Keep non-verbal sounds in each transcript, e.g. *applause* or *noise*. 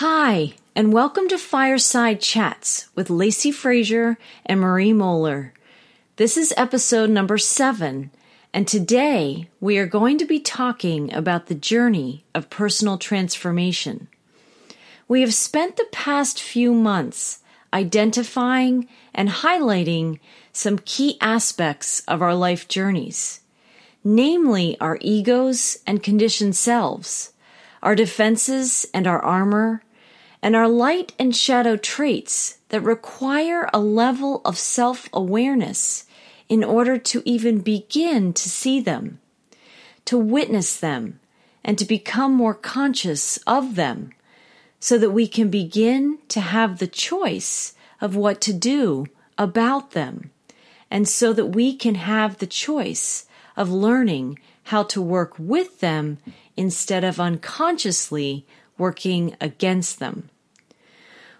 Hi, and welcome to Fireside Chats with Lacey Frazier and Marie Moeller. This is episode number seven, and today we are going to be talking about the journey of personal transformation. We have spent the past few months identifying and highlighting some key aspects of our life journeys, namely our egos and conditioned selves our defenses and our armor, and our light and shadow traits that require a level of self awareness in order to even begin to see them, to witness them, and to become more conscious of them, so that we can begin to have the choice of what to do about them, and so that we can have the choice of learning how to work with them instead of unconsciously working against them.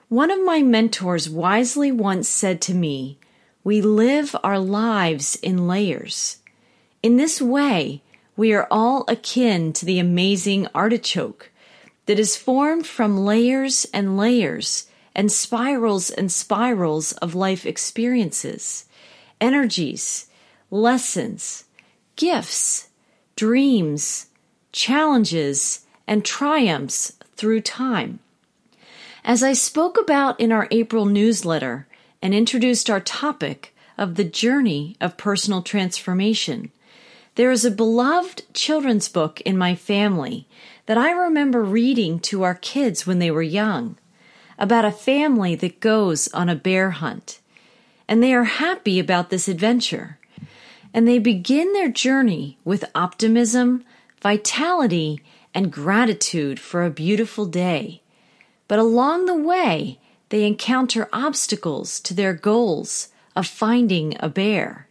One of my mentors wisely once said to me, We live our lives in layers. In this way, we are all akin to the amazing artichoke that is formed from layers and layers and spirals and spirals of life experiences, energies, lessons, gifts, dreams, challenges, and triumphs through time. As I spoke about in our April newsletter and introduced our topic of the journey of personal transformation, there is a beloved children's book in my family that I remember reading to our kids when they were young about a family that goes on a bear hunt. And they are happy about this adventure. And they begin their journey with optimism, vitality, and gratitude for a beautiful day. But along the way, they encounter obstacles to their goals of finding a bear.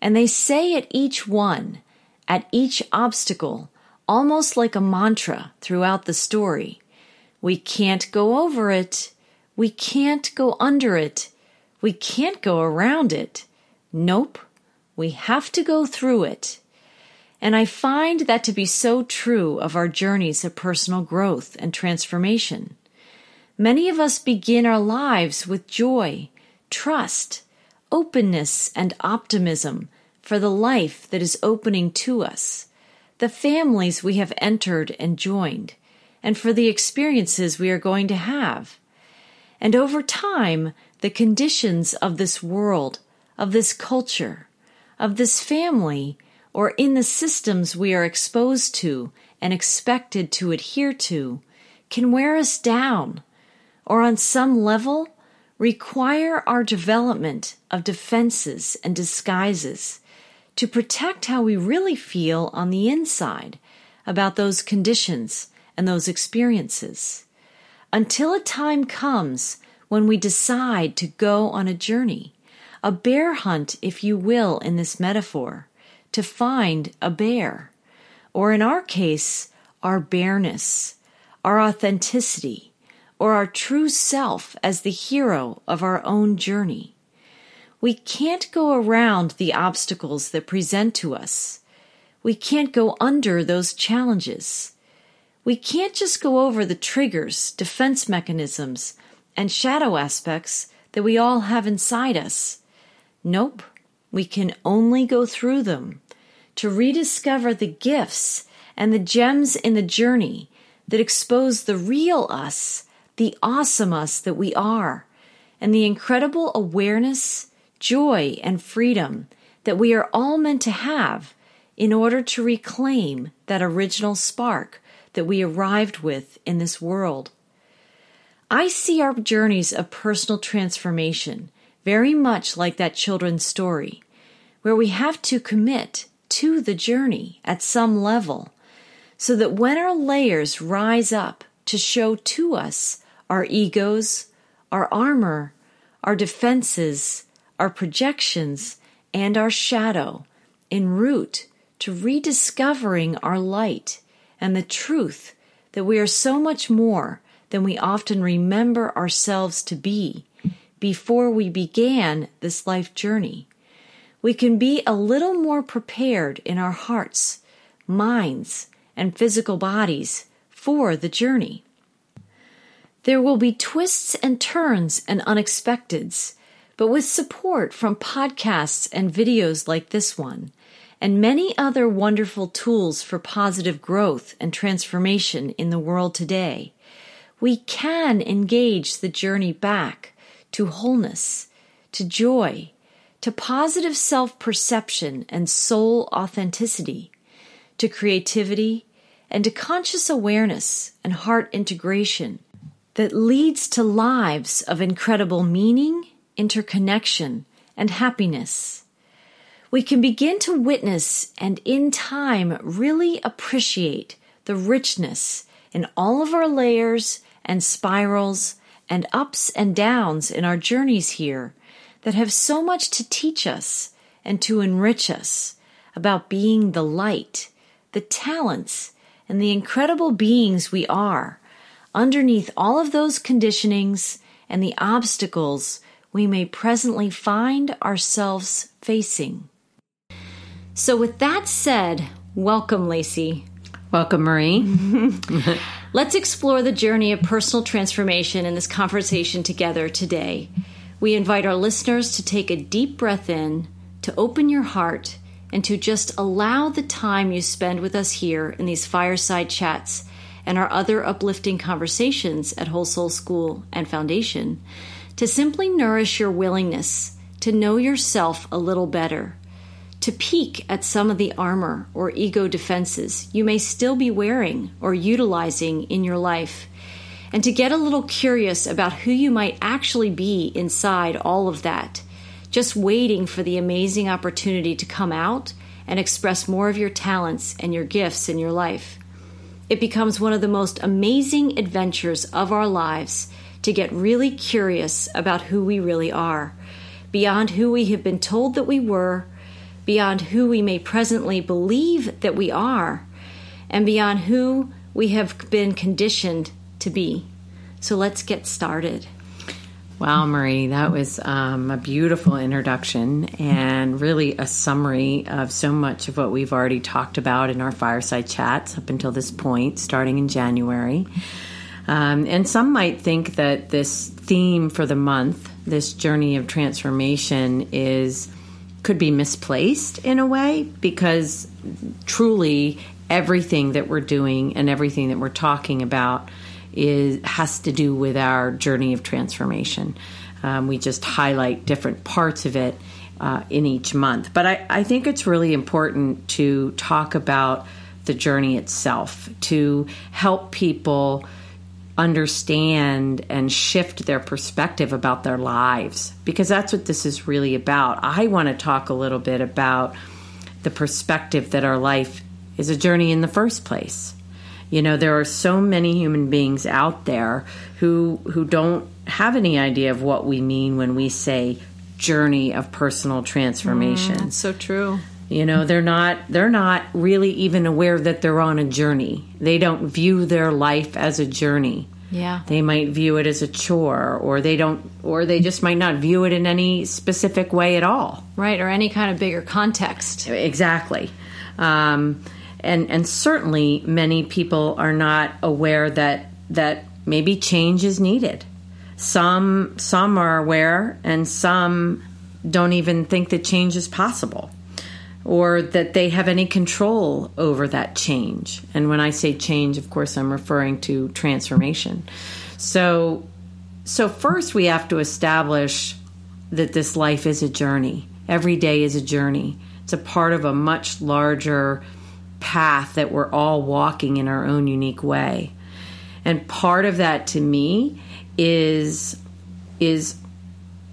And they say at each one, at each obstacle, almost like a mantra throughout the story We can't go over it. We can't go under it. We can't go around it. Nope. We have to go through it. And I find that to be so true of our journeys of personal growth and transformation. Many of us begin our lives with joy, trust, openness, and optimism for the life that is opening to us, the families we have entered and joined, and for the experiences we are going to have. And over time, the conditions of this world, of this culture, of this family, or in the systems we are exposed to and expected to adhere to can wear us down, or on some level require our development of defenses and disguises to protect how we really feel on the inside about those conditions and those experiences. Until a time comes when we decide to go on a journey, a bear hunt, if you will, in this metaphor to find a bear, or in our case, our bareness, our authenticity, or our true self as the hero of our own journey. We can't go around the obstacles that present to us. We can't go under those challenges. We can't just go over the triggers, defense mechanisms, and shadow aspects that we all have inside us. Nope, we can only go through them to rediscover the gifts and the gems in the journey that expose the real us, the awesome us that we are, and the incredible awareness, joy, and freedom that we are all meant to have in order to reclaim that original spark that we arrived with in this world. I see our journeys of personal transformation very much like that children's story, where we have to commit to the journey at some level, so that when our layers rise up to show to us our egos, our armor, our defenses, our projections, and our shadow, en route to rediscovering our light and the truth that we are so much more than we often remember ourselves to be before we began this life journey we can be a little more prepared in our hearts, minds, and physical bodies for the journey. There will be twists and turns and unexpecteds, but with support from podcasts and videos like this one, and many other wonderful tools for positive growth and transformation in the world today, we can engage the journey back to wholeness, to joy, to positive self perception and soul authenticity, to creativity, and to conscious awareness and heart integration that leads to lives of incredible meaning, interconnection, and happiness. We can begin to witness and in time really appreciate the richness in all of our layers and spirals and ups and downs in our journeys here that have so much to teach us and to enrich us about being the light, the talents, and the incredible beings we are underneath all of those conditionings and the obstacles we may presently find ourselves facing. So, with that said, welcome, Lacey. Welcome, Marie. *laughs* Let's explore the journey of personal transformation in this conversation together today. We invite our listeners to take a deep breath in, to open your heart, and to just allow the time you spend with us here in these fireside chats and our other uplifting conversations at Whole Soul School and Foundation to simply nourish your willingness to know yourself a little better, to peek at some of the armor or ego defenses you may still be wearing or utilizing in your life, and to get a little curious about who you might actually be inside all of that, just waiting for the amazing opportunity to come out and express more of your talents and your gifts in your life. It becomes one of the most amazing adventures of our lives to get really curious about who we really are, beyond who we have been told that we were, beyond who we may presently believe that we are, and beyond who we have been conditioned to be. So let's get started. Wow, Marie, that was um, a beautiful introduction and really a summary of so much of what we've already talked about in our fireside chats up until this point, starting in January. Um, and some might think that this theme for the month, this journey of transformation, is could be misplaced in a way because truly everything that we're doing and everything that we're talking about is has to do with our journey of transformation. Um, we just highlight different parts of it uh, in each month. But I, I think it's really important to talk about the journey itself to help people understand and shift their perspective about their lives because that's what this is really about. I want to talk a little bit about the perspective that our life is a journey in the first place. You know, there are so many human beings out there who who don't have any idea of what we mean when we say journey of personal transformation. Mm, so true. You know, they're not they're not really even aware that they're on a journey. They don't view their life as a journey. Yeah. They might view it as a chore or they don't or they just might not view it in any specific way at all. Right, or any kind of bigger context. Exactly. Um, and and certainly many people are not aware that that maybe change is needed. Some some are aware, and some don't even think that change is possible, or that they have any control over that change. And when I say change, of course, I'm referring to transformation. So so first we have to establish that this life is a journey. Every day is a journey. It's a part of a much larger path that we're all walking in our own unique way. And part of that to me is is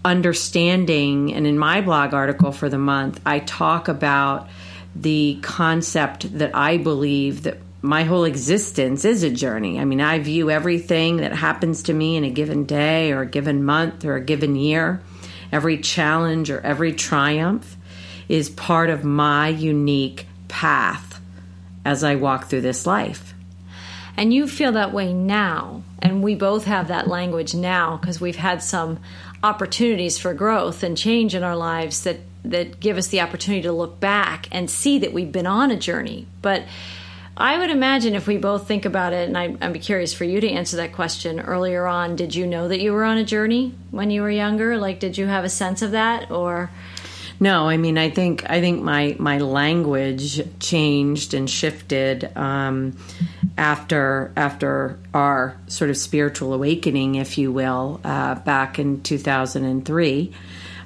understanding and in my blog article for the month I talk about the concept that I believe that my whole existence is a journey. I mean, I view everything that happens to me in a given day or a given month or a given year, every challenge or every triumph is part of my unique path as I walk through this life. And you feel that way now. And we both have that language now because we've had some opportunities for growth and change in our lives that, that give us the opportunity to look back and see that we've been on a journey. But I would imagine if we both think about it, and I, be curious for you to answer that question earlier on. Did you know that you were on a journey when you were younger? Like, did you have a sense of that, or? No, I mean, I think I think my my language changed and shifted um, after after our sort of spiritual awakening, if you will, uh, back in two thousand and three.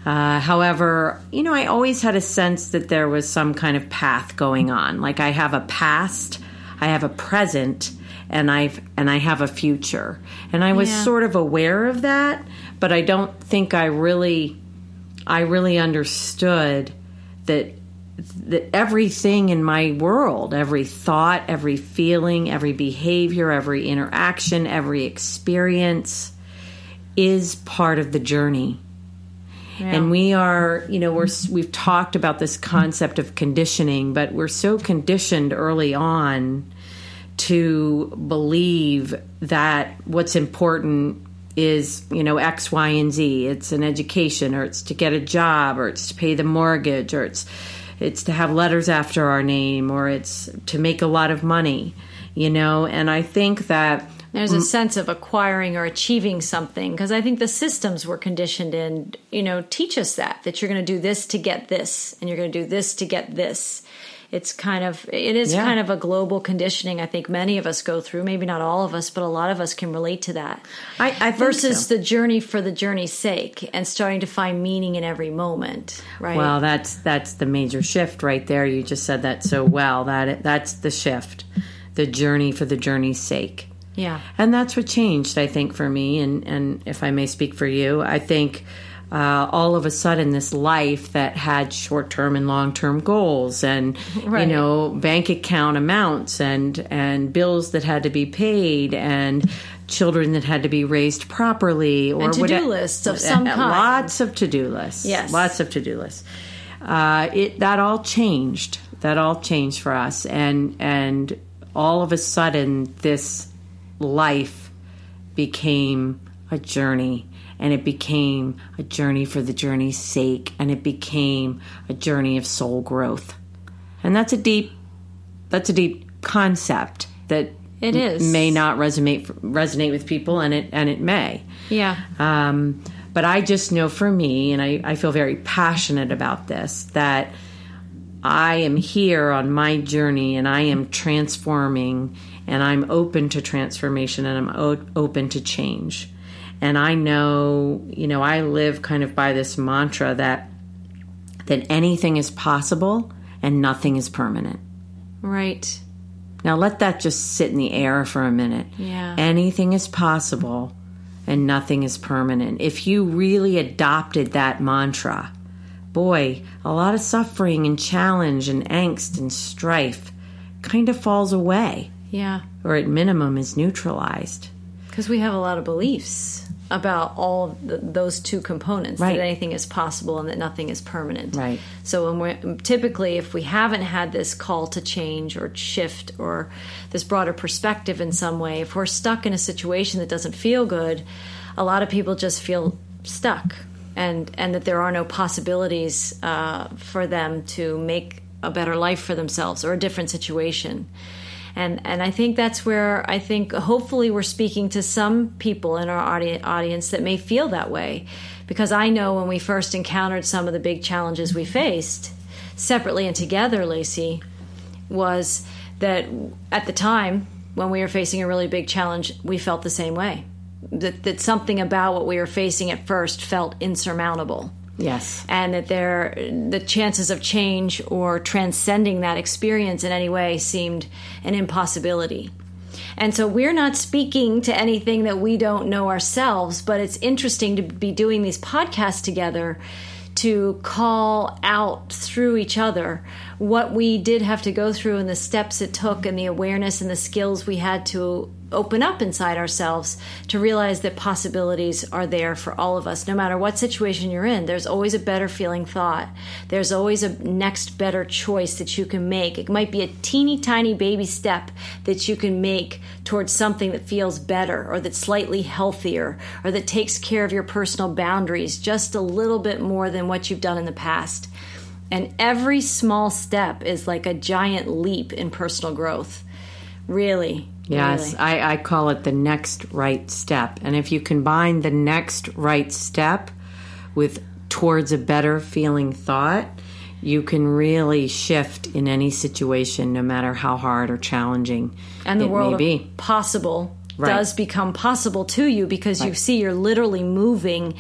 Uh, however, you know, I always had a sense that there was some kind of path going on. Like I have a past, I have a present, and I've and I have a future. And I was yeah. sort of aware of that, but I don't think I really I really understood that that everything in my world, every thought, every feeling, every behavior, every interaction, every experience is part of the journey. Yeah. And we are, you know, we're we've talked about this concept of conditioning, but we're so conditioned early on to believe that what's important is you know X, Y, and Z. It's an education, or it's to get a job, or it's to pay the mortgage, or it's it's to have letters after our name, or it's to make a lot of money. You know, and I think that there's a sense of acquiring or achieving something because I think the systems we're conditioned in, you know, teach us that that you're going to do this to get this, and you're going to do this to get this it's kind of it is yeah. kind of a global conditioning i think many of us go through maybe not all of us but a lot of us can relate to that. I, I versus so. the journey for the journey's sake and starting to find meaning in every moment right? Well that's that's the major shift right there. You just said that so well. That that's the shift the journey for the journey's sake. Yeah. And that's what changed i think for me. And and if i may speak for you i think uh, all of a sudden this life that had short term and long term goals and right. you know bank account amounts and and bills that had to be paid and children that had to be raised properly or to do lists of some kind. Lots of to do lists. Yes, lots of to do lists. Uh, it that all changed. That all changed for us, and and all of a sudden this life became a journey and it became a journey for the journey's sake and it became a journey of soul growth. And that's a deep that's a deep concept that it is. may not resonate resonate with people and it and it may. Yeah. Um, but i just know for me and I, I feel very passionate about this that i am here on my journey and i am transforming and i'm open to transformation and i'm o- open to change and I know, you know, I live kind of by this mantra that that anything is possible and nothing is permanent. Right. Now let that just sit in the air for a minute. Yeah. Anything is possible and nothing is permanent. If you really adopted that mantra, boy, a lot of suffering and challenge and angst and strife kind of falls away. Yeah. Or at minimum is neutralized. Because we have a lot of beliefs about all the, those two components right. that anything is possible and that nothing is permanent. Right. So when we're typically if we haven't had this call to change or shift or this broader perspective in some way, if we're stuck in a situation that doesn't feel good, a lot of people just feel stuck and and that there are no possibilities uh, for them to make a better life for themselves or a different situation and and I think that's where I think hopefully we're speaking to some people in our audience that may feel that way, because I know when we first encountered some of the big challenges we faced, separately and together, Lacey, was that at the time when we were facing a really big challenge, we felt the same way. That, that something about what we were facing at first felt insurmountable Yes. And that there the chances of change or transcending that experience in any way seemed an impossibility. And so we're not speaking to anything that we don't know ourselves, but it's interesting to be doing these podcasts together to call out through each other what we did have to go through and the steps it took and the awareness and the skills we had to open up inside ourselves to realize that possibilities are there for all of us. No matter what situation you're in, there's always a better feeling thought. There's always a next better choice that you can make. It might be a teeny tiny baby step that you can make towards something that feels better or that's slightly healthier or that takes care of your personal boundaries just a little bit more than what you've done in the past. And every small step is like a giant leap in personal growth Really. Yes, really. I, I call it the next right step. And if you combine the next right step with towards a better feeling thought, you can really shift in any situation, no matter how hard or challenging and the it world may be. possible Right. does become possible to you because you see you're literally moving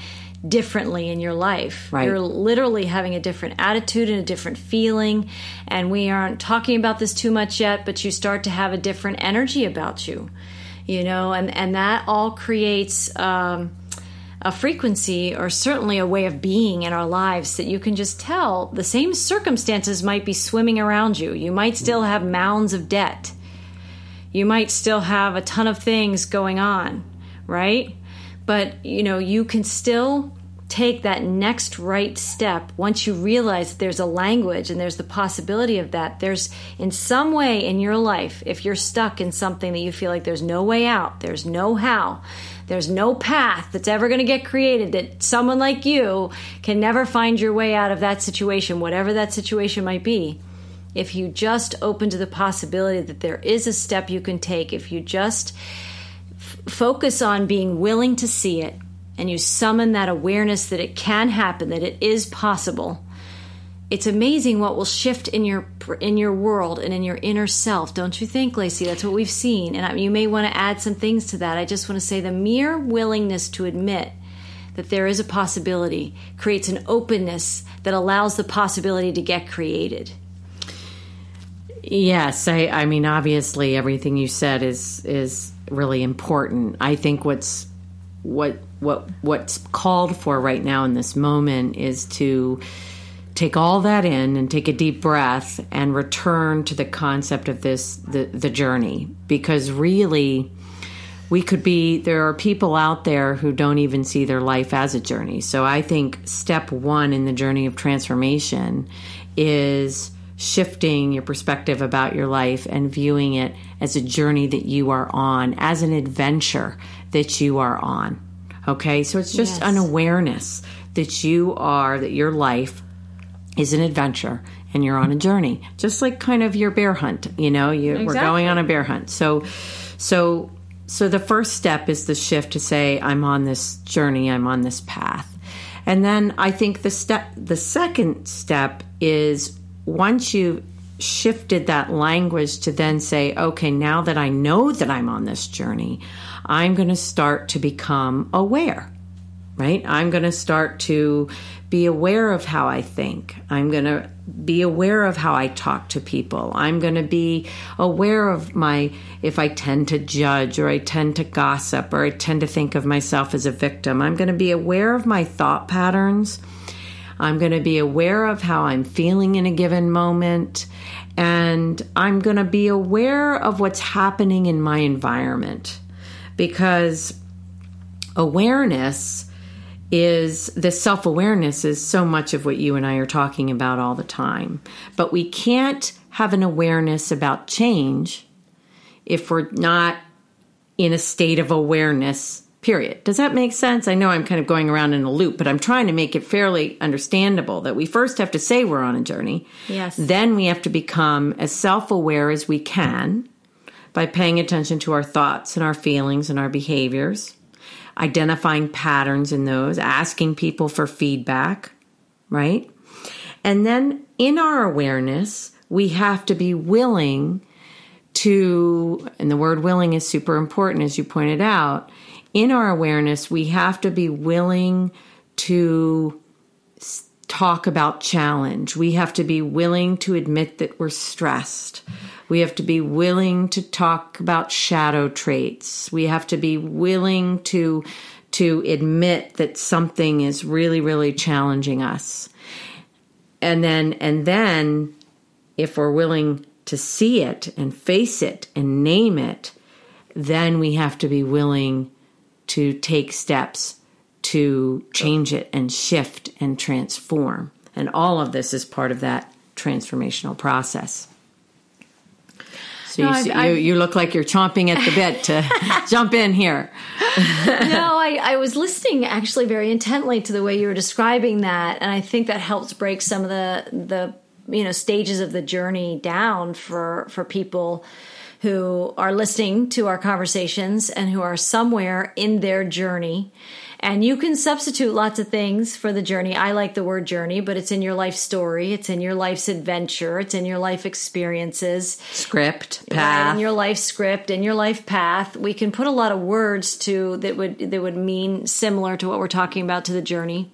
differently in your life. Right. You're literally having a different attitude and a different feeling. And we aren't talking about this too much yet, but you start to have a different energy about you. You know, and, and that all creates um, a frequency or certainly a way of being in our lives that you can just tell the same circumstances might be swimming around you. You might still have mounds of debt you might still have a ton of things going on, right? But you know, you can still take that next right step once you realize there's a language and there's the possibility of that. There's in some way in your life, if you're stuck in something that you feel like there's no way out, there's no how, there's no path that's ever going to get created that someone like you can never find your way out of that situation, whatever that situation might be if you just open to the possibility that there is a step you can take, if you just focus on being willing to see it and you summon that awareness that it can happen, that it is possible, it's amazing what will shift in your in your world and in your inner self, don't you think, Lacey? That's what we've seen, and I- you may want to add some things to that. I just want to say the mere willingness to admit that there is a possibility creates an openness that allows the possibility to get created. Yes, I, I mean, obviously, everything you said is is really important. I think what's what what what's called for right now in this moment is to take all that in and take a deep breath and return to the concept of this the the journey because really we could be there are people out there who don't even see their life as a journey. So I think step 1 in the journey of transformation is shifting your perspective about your life and viewing it as a journey that you are on, as an adventure that you are on. Okay? So it's just Yes. an awareness that you are that your life is an adventure and you're on a journey just like kind of your bear hunt you know you we're going on a bear hunt so so so the first step is the shift to say i'm on this journey i'm on this path and then i think the step the second step is once you've shifted that language to then say okay now that i know that i'm on this journey i'm going to start to become aware right? I'm going to start to be aware of how I think. I'm going to be aware of how I talk to people. I'm going to be aware of my, if I tend to judge or I tend to gossip or I tend to think of myself as a victim. I'm going to be aware of my thought patterns. I'm going to be aware of how I'm feeling in a given moment. And I'm going to be aware of what's happening in my environment because awareness is the self awareness is so much of what you and I are talking about all the time. But we can't have an awareness about change if we're not in a state of awareness, period. Does that make sense? I know I'm kind of going around in a loop, but I'm trying to make it fairly understandable that we first have to say we're on a journey. Yes. Then we have to become as self aware as we can by paying attention to our thoughts and our feelings and our behaviors, identifying patterns in those, asking people for feedback, right? And then in our awareness, we have to be willing to, and the word willing is super important, as you pointed out. In our awareness, we have to be willing to talk about challenge. We have to be willing to admit that we're stressed. We have to be willing to talk about shadow traits. We have to be willing to to admit that something is really really challenging us. And then and then if we're willing to see it and face it and name it, then we have to be willing to take steps to change it and shift and transform. And all of this is part of that transformational process. So No, you, I've- I've- you, you look like you're chomping at the bit to *laughs* jump in here. no, I, I was listening actually very intently to the way you were describing that, and I think that helps break some of the the you know stages of the journey down for for people who are listening to our conversations and who are somewhere in their journey. And you can substitute lots of things for the journey. I like the word journey, but it's in your life story, it's in your life's adventure, it's in your life experiences, script, path, right, in your life script, in your life path. We can put a lot of words to that would that would mean similar to what we're talking about to the journey.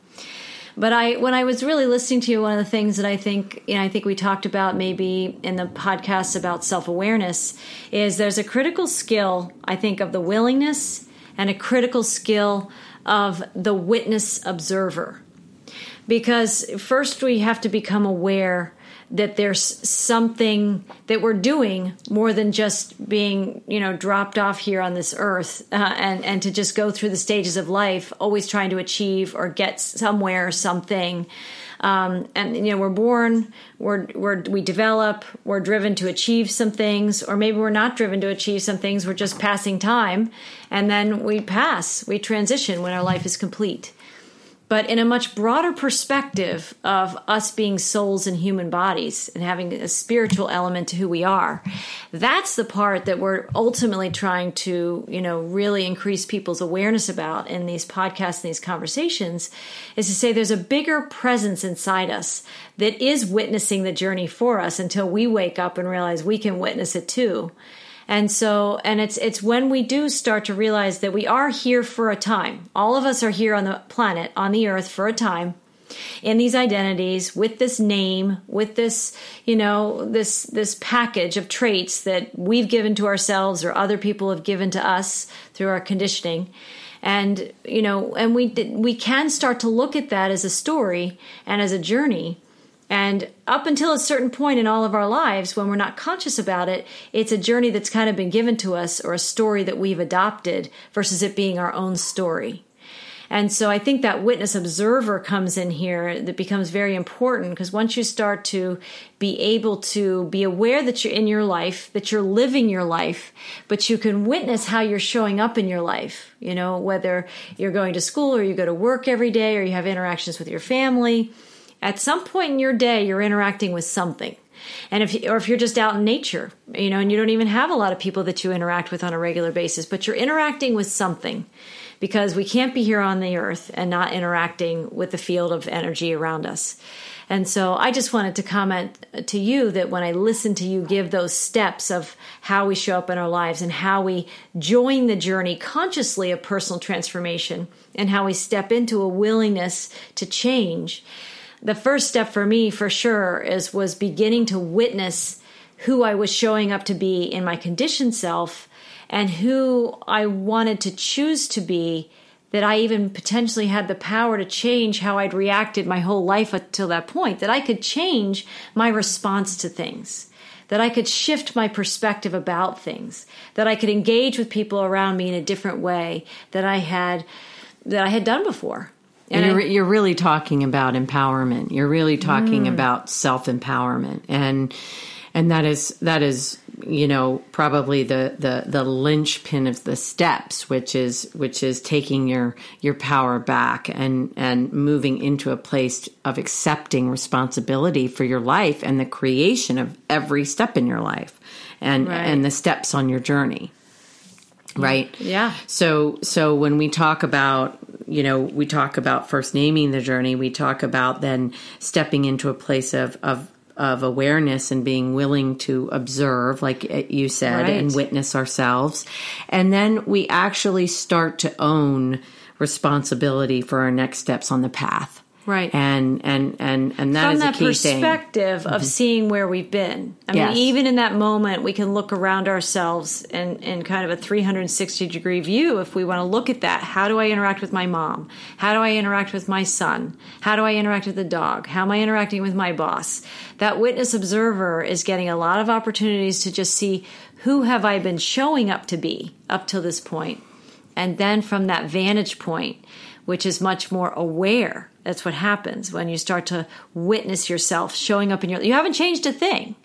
But I, when I was really listening to you, one of the things that I think, you know, I think we talked about maybe in the podcast about self awareness is there's a critical skill, I think, of the willingness and a critical skill of the witness observer. Because first we have to become aware that there's something that we're doing more than just being, you know, dropped off here on this earth uh, and, and to just go through the stages of life, always trying to achieve or get somewhere, or something. Um, and you know we're born we're, we're we develop we're driven to achieve some things or maybe we're not driven to achieve some things we're just passing time and then we pass we transition when our life is complete but in a much broader perspective of us being souls in human bodies and having a spiritual element to who we are that's the part that we're ultimately trying to you know really increase people's awareness about in these podcasts and these conversations is to say there's a bigger presence inside us that is witnessing the journey for us until we wake up and realize we can witness it too and so, and it's, it's when we do start to realize that we are here for a time. All of us are here on the planet, on the earth for a time in these identities with this name with this you know this this package of traits that we've given to ourselves or other people have given to us through our conditioning and you know and we we can start to look at that as a story and as a journey and up until a certain point in all of our lives, when we're not conscious about it, it's a journey that's kind of been given to us or a story that we've adopted versus it being our own story. And so I think that witness observer comes in here that becomes very important because once you start to be able to be aware that you're in your life, that you're living your life, but you can witness how you're showing up in your life, you know, whether you're going to school or you go to work every day or you have interactions with your family at some point in your day, you're interacting with something. And if, or if you're just out in nature, you know, and you don't even have a lot of people that you interact with on a regular basis, but you're interacting with something because we can't be here on the earth and not interacting with the field of energy around us. And so I just wanted to comment to you that when I listen to you give those steps of how we show up in our lives and how we join the journey consciously of personal transformation and how we step into a willingness to change, the first step for me for sure is was beginning to witness who I was showing up to be in my conditioned self and who I wanted to choose to be that I even potentially had the power to change how I'd reacted my whole life until that point that I could change my response to things that I could shift my perspective about things that I could engage with people around me in a different way that I had that I had done before and you're, I, you're, really talking about empowerment. You're really talking mm. about self empowerment, and and that is that is you know probably the the the linchpin of the steps, which is which is taking your your power back and and moving into a place of accepting responsibility for your life and the creation of every step in your life, and right. and the steps on your journey right? Yeah. So so when we talk about you know we talk about first naming the journey we talk about then stepping into a place of of of awareness and being willing to observe like you said right. and witness ourselves. And then we actually start to own responsibility for our next steps on the path right. And and and and that from that perspective thing. of mm-hmm. seeing where we've been. I yes. mean even in that moment we can look around ourselves in in kind of a 360 degree view. If we want to look at that how do i interact with my mom? How do i interact with my son? How do i interact with the dog? How am i interacting with my boss? That witness observer is getting a lot of opportunities to just see who have i been showing up to be up till this point? And then from that vantage point which is much more aware that's what happens when you start to witness yourself showing up in your life. you haven't changed a thing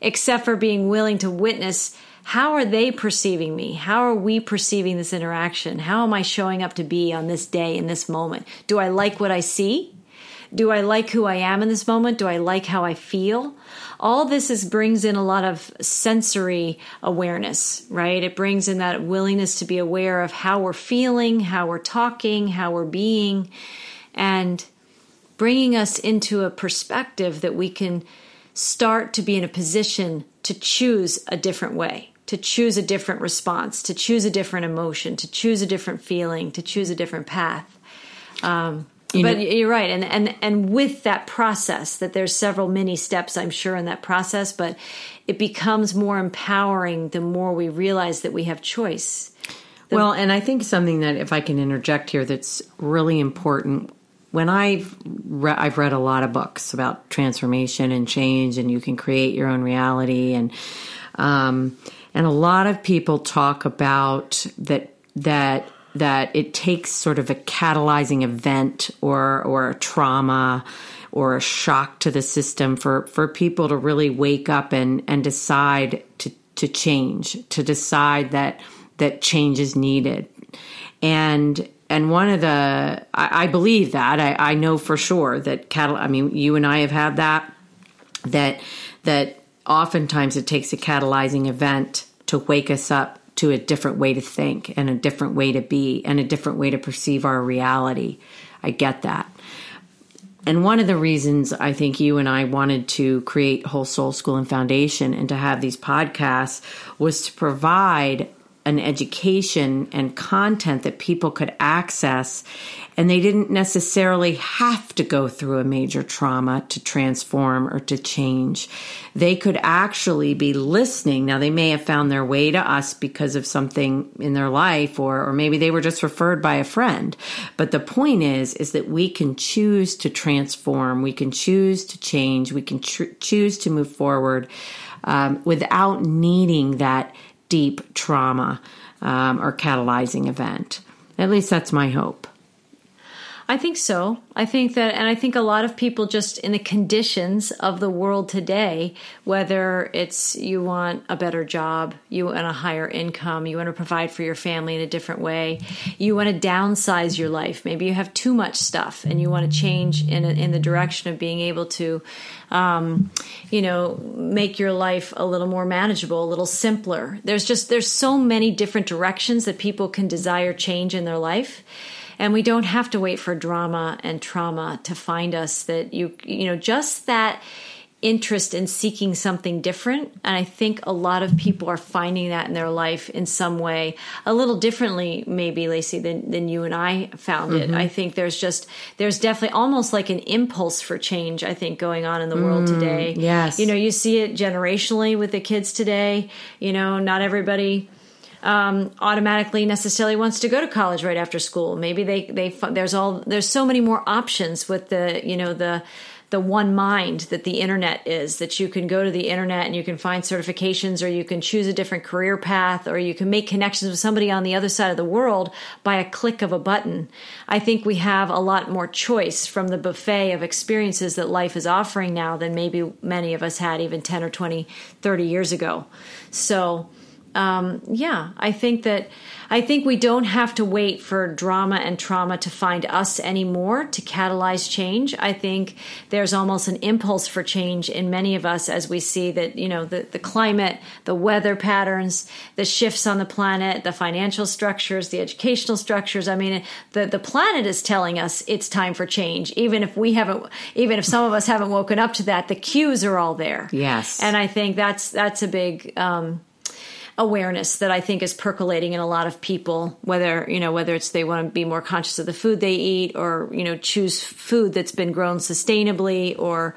except for being willing to witness how are they perceiving me? How are we perceiving this interaction? How am I showing up to be on this day in this moment? Do I like what I see? do I like who I am in this moment? Do I like how I feel? All this is brings in a lot of sensory awareness, right? It brings in that willingness to be aware of how we're feeling, how we're talking, how we're being, and bringing us into a perspective that we can start to be in a position to choose a different way to choose a different response, to choose a different emotion, to choose a different feeling, to choose a different path. Um, you but know, you're right, and and and with that process, that there's several mini steps, I'm sure, in that process, but it becomes more empowering the more we realize that we have choice. The, well, and I think something that, if I can interject here, that's really important. When I've re- I've read a lot of books about transformation and change, and you can create your own reality, and um, and a lot of people talk about that that that it takes sort of a catalyzing event or or a trauma or a shock to the system for for people to really wake up and and decide to to change to decide that that change is needed. And and one of the I, I believe that I, I know for sure that cattle I mean you and I have had that that that oftentimes it takes a catalyzing event to wake us up to a different way to think and a different way to be and a different way to perceive our reality. I get that. And one of the reasons I think you and I wanted to create Whole Soul School and Foundation and to have these podcasts was to provide an education and content that people could access and they didn't necessarily have to go through a major trauma to transform or to change. They could actually be listening. Now they may have found their way to us because of something in their life or, or maybe they were just referred by a friend. But the point is, is that we can choose to transform. We can choose to change. We can tr- choose to move forward um, without needing that deep trauma um, or catalyzing event. At least that's my hope. I think so. I think that, and I think a lot of people just in the conditions of the world today, whether it's you want a better job, you want a higher income, you want to provide for your family in a different way, you want to downsize your life. Maybe you have too much stuff and you want to change in, in the direction of being able to, um, you know, make your life a little more manageable, a little simpler. There's just, there's so many different directions that people can desire change in their life and we don't have to wait for drama and trauma to find us that you you know just that interest in seeking something different. And i think a lot of people are finding that in their life in some way a little differently maybe lacey than, than you and i found mm-hmm. it i think there's just there's definitely almost like an impulse for change i think going on in the mm, world today. yes. You know you see it generationally with the kids today. You know not everybody um, automatically necessarily wants to go to college right after school. Maybe they they there's all there's so many more options with the you know the the one mind that the internet is that you can go to the internet and you can find certifications or you can choose a different career path or you can make connections with somebody on the other side of the world by a click of a button. I think we have a lot more choice from the buffet of experiences that life is offering now than maybe many of us had even 10 or 20, 30 years ago. So, um, yeah, I think that I think we don't have to wait for drama and trauma to find us anymore to catalyze change. I think there's almost an impulse for change in many of us as we see that, you know, the, the climate, the weather patterns, the shifts on the planet, the financial structures, the educational structures. I mean, the, the planet is telling us it's time for change. Even if we haven't, even if some of us haven't woken up to that, the cues are all there. Yes. And I think that's, that's a big, um, awareness that I think is percolating in a lot of people, whether, you know, whether it's they want to be more conscious of the food they eat or, you know, choose food that's been grown sustainably or,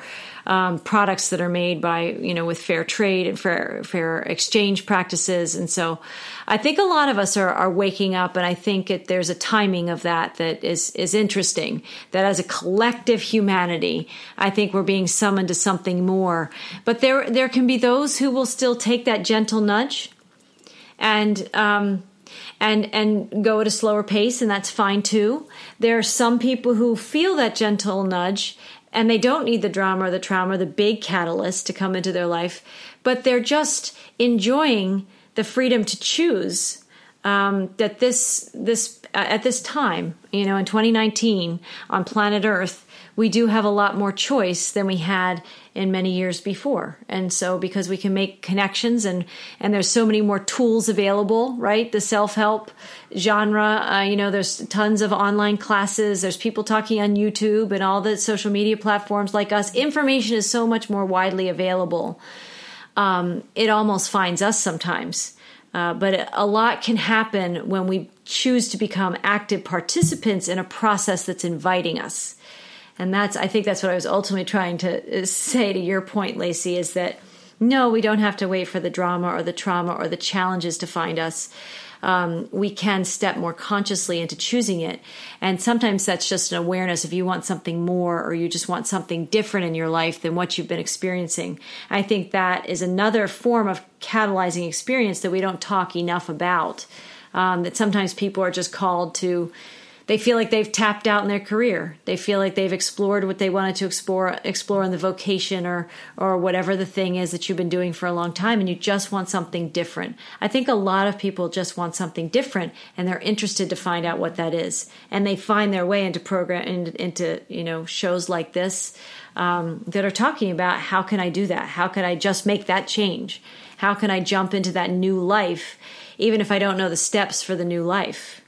um, products that are made by you know with fair trade and fair fair exchange practices. And so I think a lot of us are, are waking up and I think it, there's a timing of that that is is interesting. That as a collective humanity I think we're being summoned to something more. But there there can be those who will still take that gentle nudge and um, and and go at a slower pace, and that's fine too. There are some people who feel that gentle nudge, and they don't need the drama or the trauma the big catalyst to come into their life, but they're just enjoying the freedom to choose um, that this this uh, at this time, you know, in 2019 on planet Earth, we do have a lot more choice than we had in many years before. And so because we can make connections and and there's so many more tools available, right? The self-help genre, uh, you know, there's tons of online classes, there's people talking on YouTube and all the social media platforms like us. Information is so much more widely available. Um, it almost finds us sometimes. Uh, but a lot can happen when we choose to become active participants in a process that's inviting us. And that's, I think that's what I was ultimately trying to uh, say to your point, Lacey, is that no, we don't have to wait for the drama or the trauma or the challenges to find us. Um, we can step more consciously into choosing it. And sometimes that's just an awareness if you want something more or you just want something different in your life than what you've been experiencing. I think that is another form of catalyzing experience that we don't talk enough about. Um, that sometimes people are just called to they feel like they've tapped out in their career. They feel like they've explored what they wanted to explore explore in the vocation or or whatever the thing is that you've been doing for a long time and you just want something different. I think a lot of people just want something different and they're interested to find out what that is. And they find their way into program into, into you know shows like this um, that are talking about how can I do that? How can I just make that change? How can I jump into that new life even if I don't know the steps for the new life?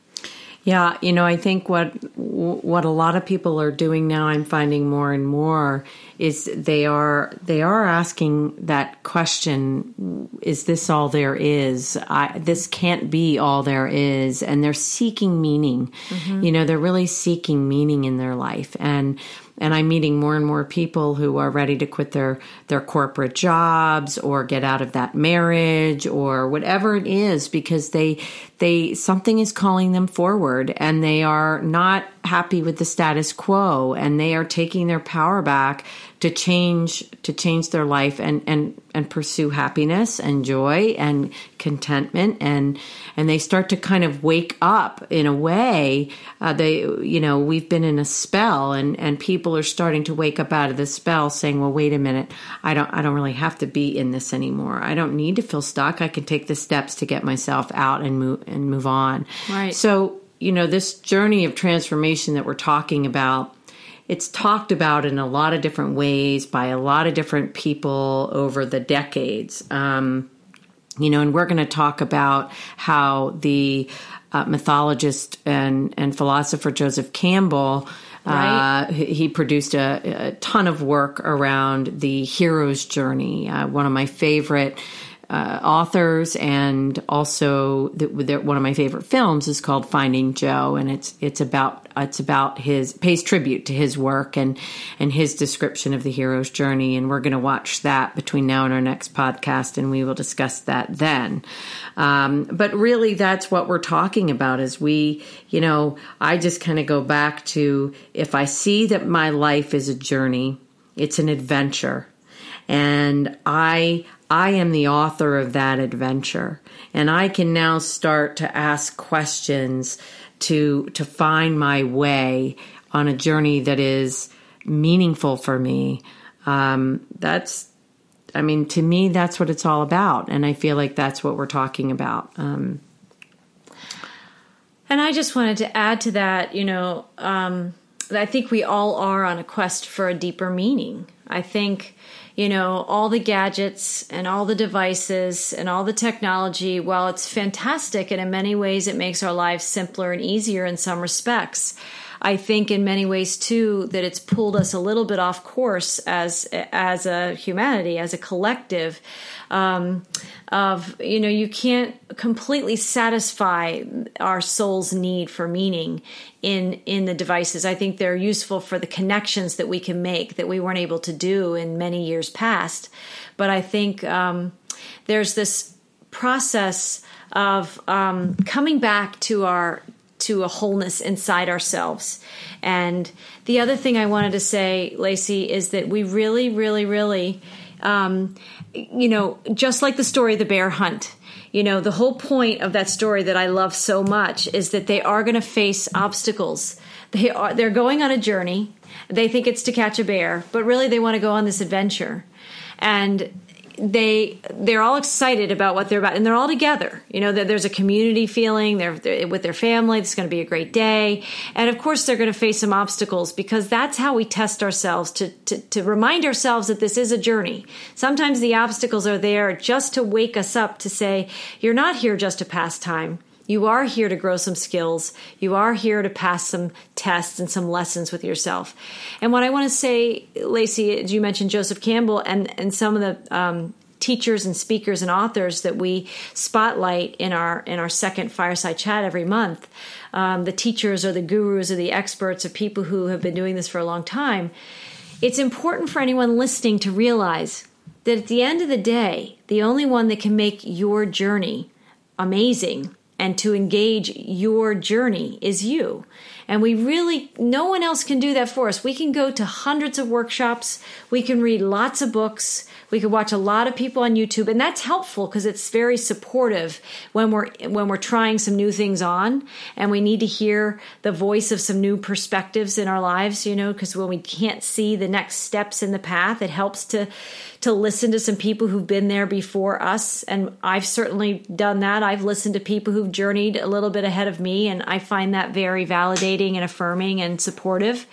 Yeah, you know, I think what what a lot of people are doing now, I'm finding more and more, is they are they are asking that question: Is this all there is? I, this can't be all there is, and they're seeking meaning. Mm-hmm. You know, they're really seeking meaning in their life, and and I'm meeting more and more people who are ready to quit their their corporate jobs or get out of that marriage or whatever it is because they they something is calling them forward and they are not happy with the status quo and they are taking their power back to change to change their life and and and pursue happiness and joy and contentment. And and they start to kind of wake up in a way uh, they you know we've been in a spell and and people are starting to wake up out of the spell saying well wait a minute. I don't I don't really have to be in this anymore. I don't need to feel stuck. I can take the steps to get myself out and move and move on. Right. So you know this journey of transformation that we're talking about it's talked about in a lot of different ways by a lot of different people over the decades. Um, you know, and we're going to talk about how the uh, mythologist and, and philosopher Joseph Campbell. Right. Uh, he produced a, a, ton of work around the hero's journey. Uh, one of my favorite uh, authors, and also the, one of my favorite films is called Finding Joe, and it's it's about it's about his pays tribute to his work and and his description of the hero's journey, and we're going to watch that between now and our next podcast, and we will discuss that then. Um, but really, that's what we're talking about. Is we, you know, I just kind of go back to if I see that my life is a journey, it's an adventure and I I am the author of that adventure. And I can now start to ask questions to to find my way on a journey that is meaningful for me. Um, that's I mean, to me, that's what it's all about. And I feel like that's what we're talking about. Um, and I just wanted to add to that, you know, um, I think we all are on a quest for a deeper meaning. I think you know, all the gadgets and all the devices and all the technology, while it's fantastic and in many ways it makes our lives simpler and easier in some respects, I think in many ways too that it's pulled us a little bit off course as as a humanity, as a collective. Um, of you know you can't completely satisfy our soul's need for meaning in in the devices i think they're useful for the connections that we can make that we weren't able to do in many years past but i think um, there's this process of um, coming back to our to a wholeness inside ourselves and the other thing i wanted to say lacey is that we really really really um, you know, just like the story of the bear hunt, you know, the whole point of that story that I love so much is that they are going to face obstacles. They are they're going on a journey. They think it's to catch a bear, but really they want to go on this adventure. And they they're all excited about what they're about and they're all together. You know there's a community feeling they're, they're with their family it's going to be a great day. And of course they're going to face some obstacles because that's how we test ourselves to, to to remind ourselves that this is a journey. Sometimes the obstacles are there just to wake us up to say you're not here just to pass time you are here to grow some skills. You are here to pass some tests and some lessons with yourself. And what I want to say, Lacey, you mentioned Joseph Campbell and, and some of the um, teachers and speakers and authors that we spotlight in our in our second fireside chat every month. Um, the teachers or the gurus or the experts or people who have been doing this for a long time. It's important for anyone listening to realize that at the end of the day, the only one that can make your journey amazing and to engage your journey is you. And we really, no one else can do that for us. We can go to hundreds of workshops, we can read lots of books, we can watch a lot of people on YouTube, and that's helpful because it's very supportive when we're when we're trying some new things on, and we need to hear the voice of some new perspectives in our lives. You know, because when we can't see the next steps in the path, it helps to to listen to some people who've been there before us. And I've certainly done that. I've listened to people who've journeyed a little bit ahead of me, and I find that very validating and affirming and supportive.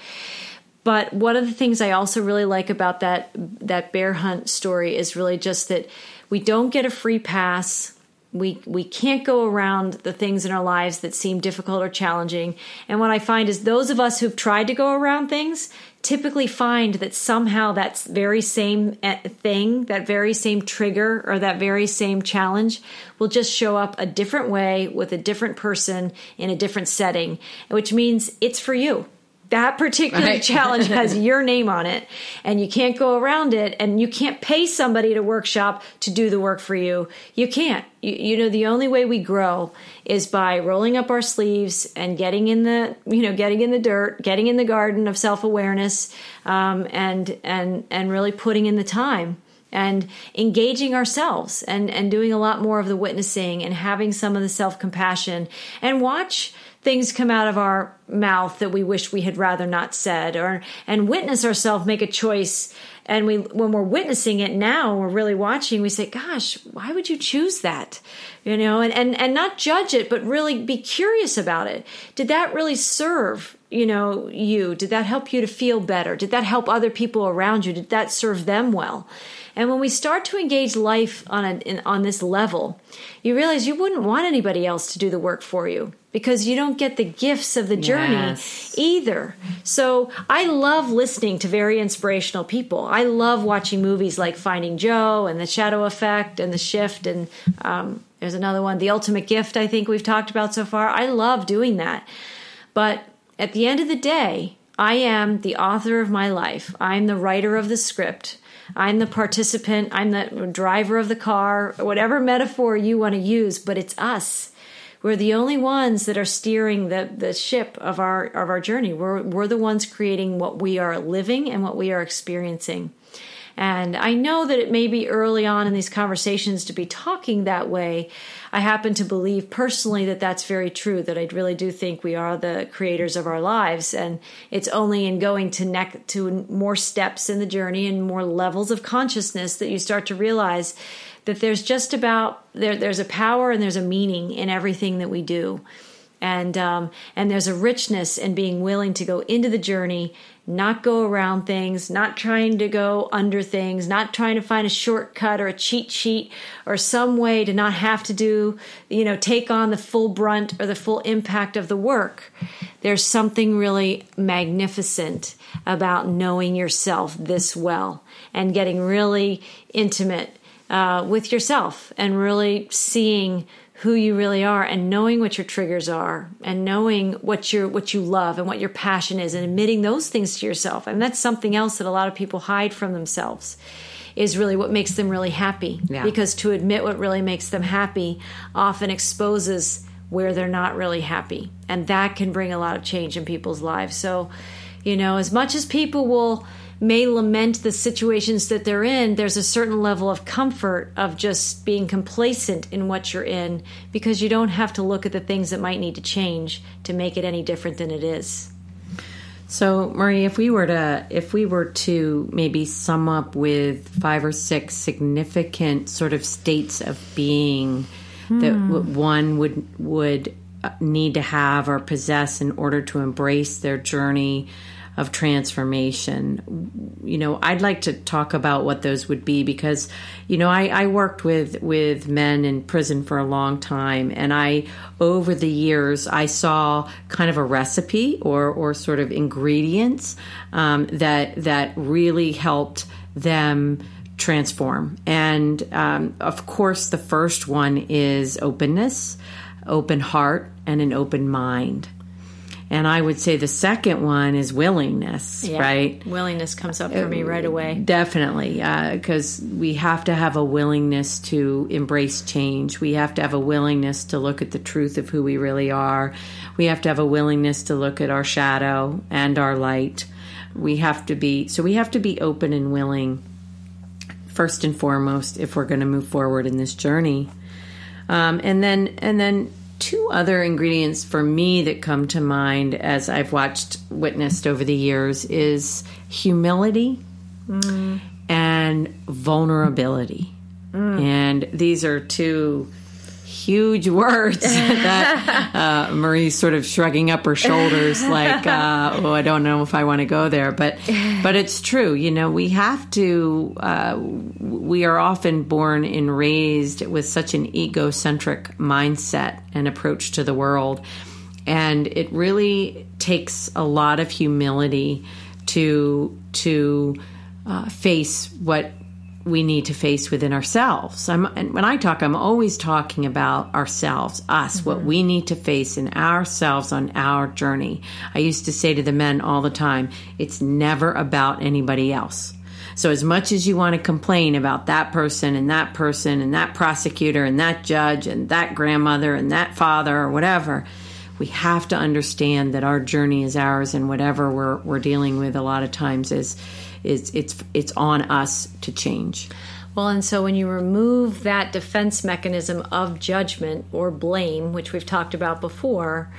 But one of the things I also really like about that that bear hunt story is really just that we don't get a free pass we we can't go around the things in our lives that seem difficult or challenging and what i find is those of us who've tried to go around things typically find that somehow that very same eh, thing that very same trigger or that very same challenge will just show up a different way with a different person in a different setting which means it's for you that particular right. challenge has *laughs* your name on it and you can't go around it and you can't pay somebody to workshop to do the work for you you can't you, you, know the only way we grow is by rolling up our sleeves and getting in the you know getting in the dirt getting in the garden of self-awareness um, and and and really putting in the time and engaging ourselves and and doing a lot more of the witnessing and having some of the self-compassion and watch things come out of our mouth that we wish we had rather not said or and witness ourselves make a choice. And we when we're witnessing it now we're really watching we say gosh why would you choose that? You know and and, and not judge it but really be curious about it. Did that really serve you know you? Did that help you to feel better? Did that help other people around you? Did that serve them well? And when we start to engage life on a, in, on this level, you realize you wouldn't want anybody else to do the work for you because you don't get the gifts of the journey yes. either. So I love listening to very inspirational people. I love watching movies like Finding Joe and The Shadow Effect and The Shift and um, there's another one, The Ultimate Gift. I think we've talked about so far. I love doing that, but at the end of the day, I am the author of my life. I'm the writer of the script. I'm the participant, I'm the driver of the car, whatever metaphor you want to use, but it's us. We're the only ones that are steering the, the ship of our of our journey. We're we're the ones creating what we are living and what we are experiencing. And I know that it may be early on in these conversations to be talking that way. I happen to believe personally that that's very true, that I really do think we are the creators of our lives. And it's only in going to neck to more steps in the journey and more levels of consciousness that you start to realize that there's just about there, there's a power and there's a meaning in everything that we do. And um, and there's a richness in being willing to go into the journey not go around things not trying to go under things not trying to find a shortcut or a cheat sheet or some way to not have to do you know take on the full brunt or the full impact of the work. There's something really magnificent about knowing yourself this well and getting really intimate uh, with yourself and really seeing who you really are and knowing what your triggers are and knowing what you what you love and what your passion is and admitting those things to yourself. And that's something else that a lot of people hide from themselves is really what makes them really happy. Yeah. because to admit what really makes them happy often exposes where they're not really happy. And that can bring a lot of change in people's lives. So you know as much as people will may lament the situations that they're in, there's a certain level of comfort of just being complacent in what you're in because you don't have to look at the things that might need to change to make it any different than it is. So, Marie, if we were to if we were to maybe sum up with five or six significant sort of states of being that one would would uh, need to have or possess in order to embrace their journey of transformation. You know, I'd like to talk about what those would be because, you know, I, I worked with with men in prison for a long time, and I over the years I saw kind of a recipe or or sort of ingredients um, that that really helped them transform. And um, of course, the first one is openness, open heart, and an open mind. And I would say the second one is willingness, Yeah. right? Willingness comes up for me right away. Definitely, because we have to have a willingness to embrace change. We have to have a willingness to look at the truth of who we really are. We have to have a willingness to look at our shadow and our light. We have to be so we have to be open and willing first and foremost if we're going to move forward in this journey. Um, and then and then two other ingredients for me that come to mind as I've watched witnessed over the years is humility mm. and vulnerability. Mm. And these are two huge words *laughs* that *laughs* uh, Marie's sort of shrugging up her shoulders, *laughs* like, uh, "Oh, I don't know if I want to go there." But, but it's true. You know, we have to. Uh, we are often born and raised with such an egocentric mindset and approach to the world, and it really takes a lot of humility to to uh, face what we need to face within ourselves. I'm, and when I talk, I'm always talking about ourselves, us, mm-hmm. what we need to face in ourselves on our journey. I used to say to the men all the time, it's never about anybody else. So as much as you want to complain about that person and that person and that prosecutor and that judge and that grandmother and that father or whatever, we have to understand that our journey is ours and whatever we're, we're dealing with a lot of times is is it's it's on us to change. Well, and so when you remove that defense mechanism of judgment or blame, which we've talked about before,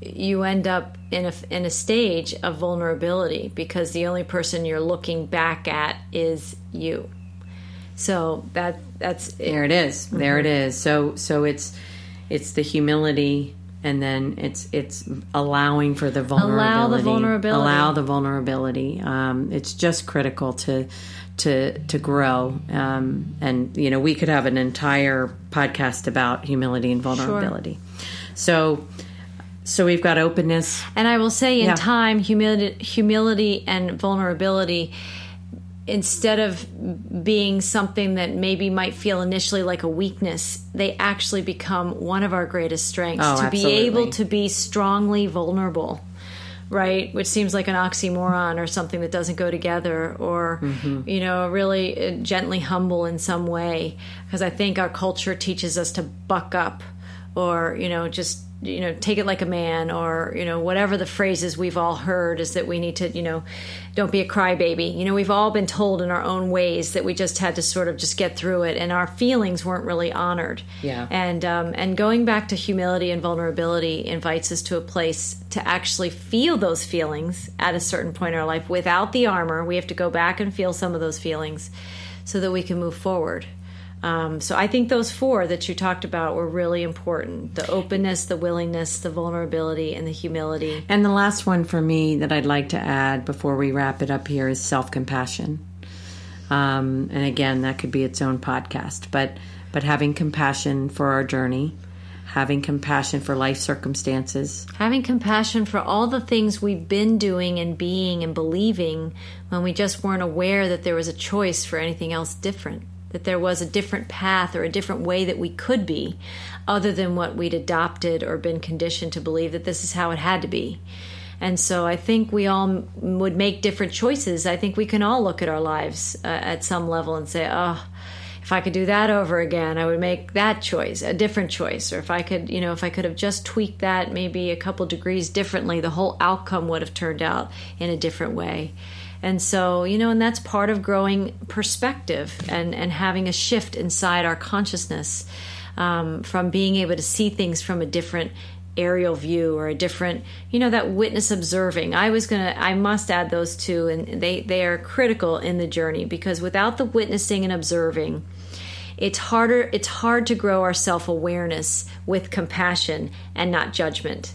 you end up in a in a stage of vulnerability because the only person you're looking back at is you. So that that's There it is. There mm-hmm. it is. So so it's it's the humility and then it's it's allowing for the vulnerability. Allow the vulnerability. Allow the vulnerability. Um, it's just critical to to to grow. Um, and you know, we could have an entire podcast about humility and vulnerability. Sure. So so we've got openness. And I will say, in Yeah. time, humility, humility and vulnerability, instead of being something that maybe might feel initially like a weakness, they actually become one of our greatest strengths. Oh, to be able to be strongly vulnerable, right? Which seems like an oxymoron or something that doesn't go together, or, Mm-hmm. you know, really uh, gently humble in some way. Because I think our culture teaches us to buck up or, you know, just you know take it like a man or you know whatever the phrases we've all heard is that we need to you know don't be a crybaby. You know we've all been told in our own ways that we just had to sort of just get through it and our feelings weren't really honored. Yeah. and um, and going back to humility and vulnerability invites us to a place to actually feel those feelings at a certain point in our life without the armor. We have to go back and feel some of those feelings so that we can move forward um, so I think those four that you talked about were really important: the openness, the willingness, the vulnerability, and the humility. And the last one for me that I'd like to add before we wrap it up here is self compassion. Um, and again, that could be its own podcast, but but having compassion for our journey, having compassion for life circumstances, Having compassion for all the things we've been doing and being and believing when we just weren't aware that there was a choice for anything else different, that there was a different path or a different way that we could be, other than what we'd adopted or been conditioned to believe that this is how it had to be. And so I think we all would make different choices. I think we can all look at our lives uh, at some level and say, oh, if I could do that over again, I would make that choice, a different choice. Or if I could, you know, if I could have just tweaked that maybe a couple degrees differently, the whole outcome would have turned out in a different way. And so, you know, and that's part of growing perspective and, and having a shift inside our consciousness um, from being able to see things from a different aerial view or a different you know that witness observing. I was gonna i must add those two and they they are critical in the journey because without the witnessing and observing it's harder it's hard to grow our self-awareness with compassion and not judgment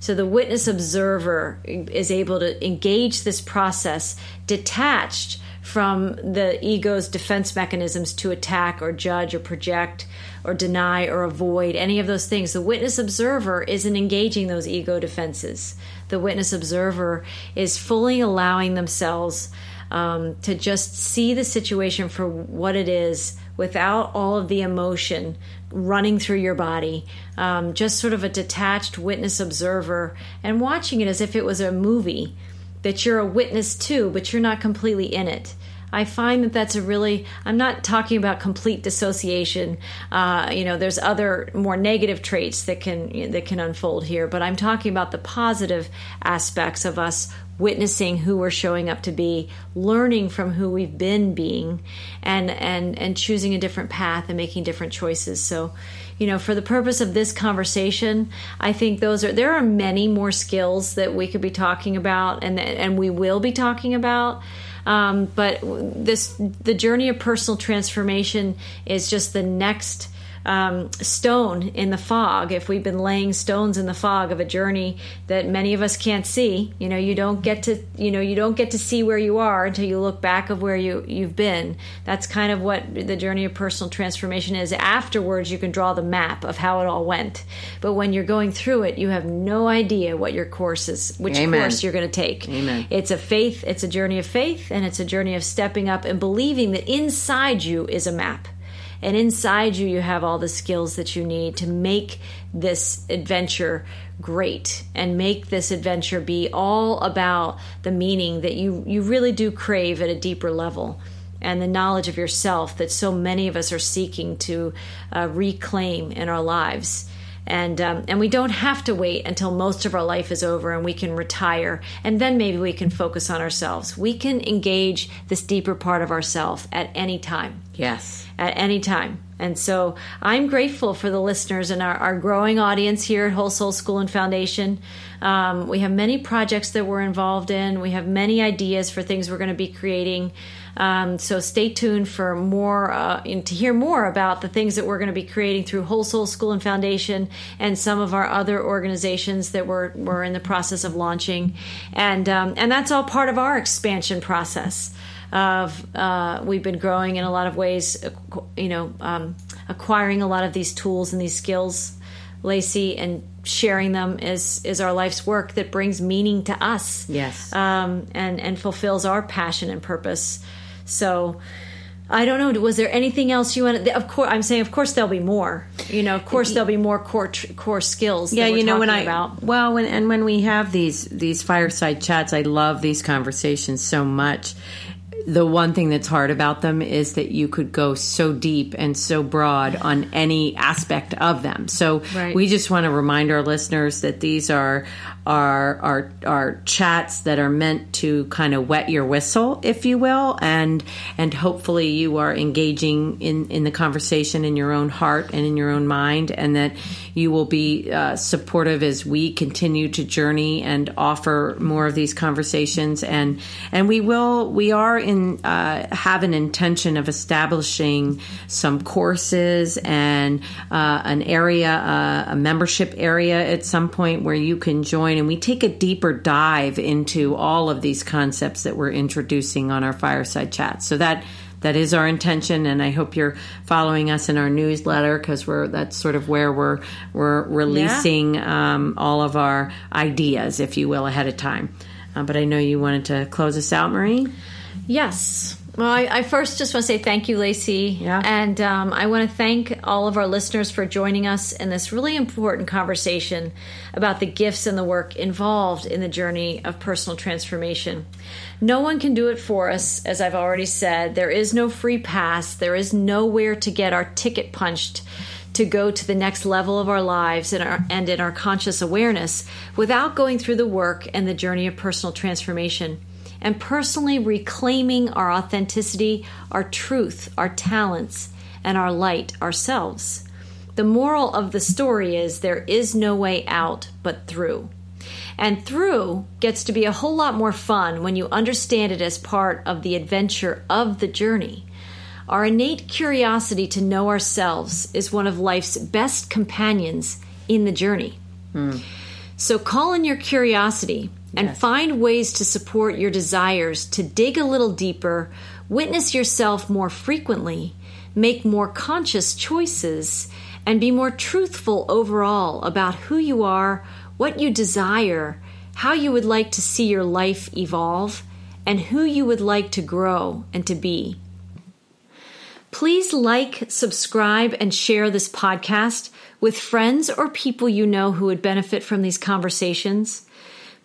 so the witness observer is able to engage this process detached from the ego's defense mechanisms to attack or judge or project or deny or avoid any of those things. The witness observer isn't engaging those ego defenses. The witness observer is fully allowing themselves um, to just see the situation for what it is without all of the emotion running through your body, um, just sort of a detached witness observer and watching it as if it was a movie that you're a witness to, but you're not completely in it. I find that that's a really, I'm not talking about complete dissociation. Uh, you know, there's other more negative traits that can, that can unfold here, but I'm talking about the positive aspects of us witnessing who we're showing up to be, learning from who we've been being, and, and, and choosing a different path and making different choices. So, you know, for the purpose of this conversation, I think those are there are many more skills that we could be talking about and and we will be talking about. Um, but this the journey of personal transformation is just the next um, stone in the fog, if we've been laying stones in the fog of a journey that many of us can't see, you know, you don't get to, you know, you don't get to see where you are until you look back of where you you've been. That's kind of what the journey of personal transformation is. Afterwards, you can draw the map of how it all went, but when you're going through it, you have no idea what your course is, which Amen. course you're going to take. Amen. It's a faith, it's a journey of faith, and it's a journey of stepping up and believing that inside you is a map and inside you, you have all the skills that you need to make this adventure great and make this adventure be all about the meaning that you, you really do crave at a deeper level. And the knowledge of yourself that so many of us are seeking to uh, reclaim in our lives. And um, and we don't have to wait until most of our life is over and we can retire and then maybe we can focus on ourselves. We can engage this deeper part of ourselves at any time Yes. at any time. And so i'm grateful for the listeners and our, our growing audience here at whole soul school and foundation. Um, we have many projects that we're involved in. We have many ideas for things we're going to be creating. Um, so stay tuned for more uh, to hear more about the things that we're going to be creating through Whole Soul School and Foundation and some of our other organizations that we're, we're in the process of launching. And, um, and that's all part of our expansion process of uh, we've been growing in a lot of ways, you know, um, acquiring a lot of these tools and these skills, Lacey, and sharing them is is our life's work that brings meaning to us. Yes. um, and and fulfills our passion and purpose. So. I don't know. Was there anything else you wanted? Of course, I'm saying, of course, there'll be more. You know, of course, there'll be more core tr- core skills. yeah that we're you know when i about. well when and when we have these these fireside chats i love these conversations so much the one thing that's hard about them is that you could go so deep and so broad on any aspect of them so Right. we just want to remind our listeners that these are are are are chats that are meant to kind of wet your whistle if you will and and hopefully you are engaging in in the conversation in your own heart and in your own mind and that you will be uh, supportive as we continue to journey and offer more of these conversations. And and we will we are in uh, have an intention of establishing some courses and uh, an area uh, a membership area at some point where you can join. And we take a deeper dive into all of these concepts that we're introducing on our fireside chat. So that that is our intention and i hope you're following us in our newsletter because we're that's sort of where we're we're releasing um, all of our ideas if you will ahead of time. Uh, but i know you wanted to close us out marie? Yes. Well, I, I first just want to say thank you, Lacey. Yeah. And um, I want to thank all of our listeners for joining us in this really important conversation about the gifts and the work involved in the journey of personal transformation. No one can do it for us, as I've already said. There is no free pass, there is nowhere to get our ticket punched to go to the next level of our lives and, our, and in our conscious awareness without going through the work and the journey of personal transformation and personally reclaiming our authenticity, our truth, our talents, and our light ourselves. The moral of the story is there is no way out but through. And through gets to be a whole lot more fun when you understand it as part of the adventure of the journey. Our innate curiosity to know ourselves is one of life's best companions in the journey. Mm. So call in your curiosity and yes. find ways to support your desires to dig a little deeper, witness yourself more frequently, make more conscious choices, and be more truthful overall about who you are, what you desire, how you would like to see your life evolve, and who you would like to grow and to be. Please like, subscribe, and share this podcast with friends or people you know who would benefit from these conversations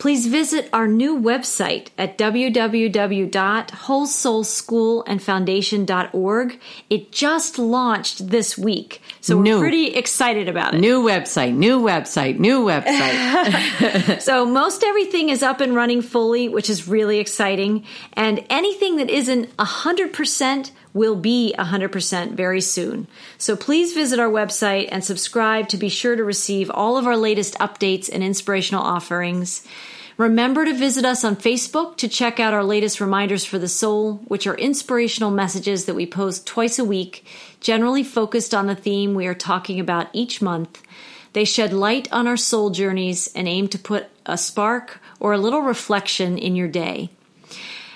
please visit our new website at www.wholesoulschoolandfoundation.org. It just launched this week, so we're pretty excited about it. New website, new website, new website. *laughs* *laughs* so most everything is up and running fully, which is really exciting. And anything that isn't 100% will be 100% very soon. So please visit our website and subscribe to be sure to receive all of our latest updates and inspirational offerings. Remember to visit us on Facebook to check out our latest reminders for the soul, which are inspirational messages that we post twice a week, generally focused on the theme we are talking about each month. They shed light on our soul journeys and aim to put a spark or a little reflection in your day.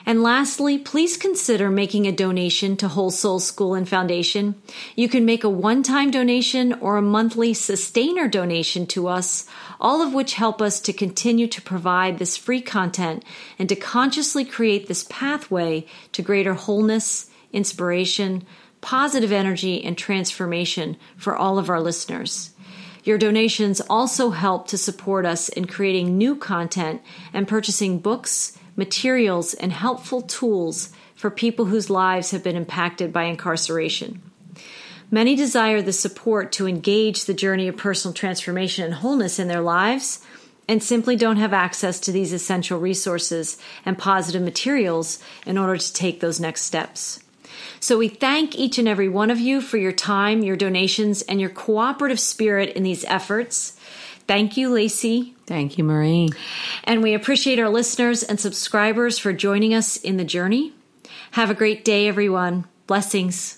And lastly, please consider making a donation to Whole Soul School and Foundation. You can make a one time donation or a monthly sustainer donation to us, all of which help us to continue to provide this free content and to consciously create this pathway to greater wholeness, inspiration, positive energy, and transformation for all of our listeners. Your donations also help to support us in creating new content and purchasing books materials, and helpful tools for people whose lives have been impacted by incarceration. Many desire the support to engage the journey of personal transformation and wholeness in their lives and simply don't have access to these essential resources and positive materials in order to take those next steps. So we thank each and every one of you for your time, your donations, and your cooperative spirit in these efforts. Thank you, Lacey. Thank you, Marie. And we appreciate our listeners and subscribers for joining us in the journey. Have a great day, everyone. Blessings.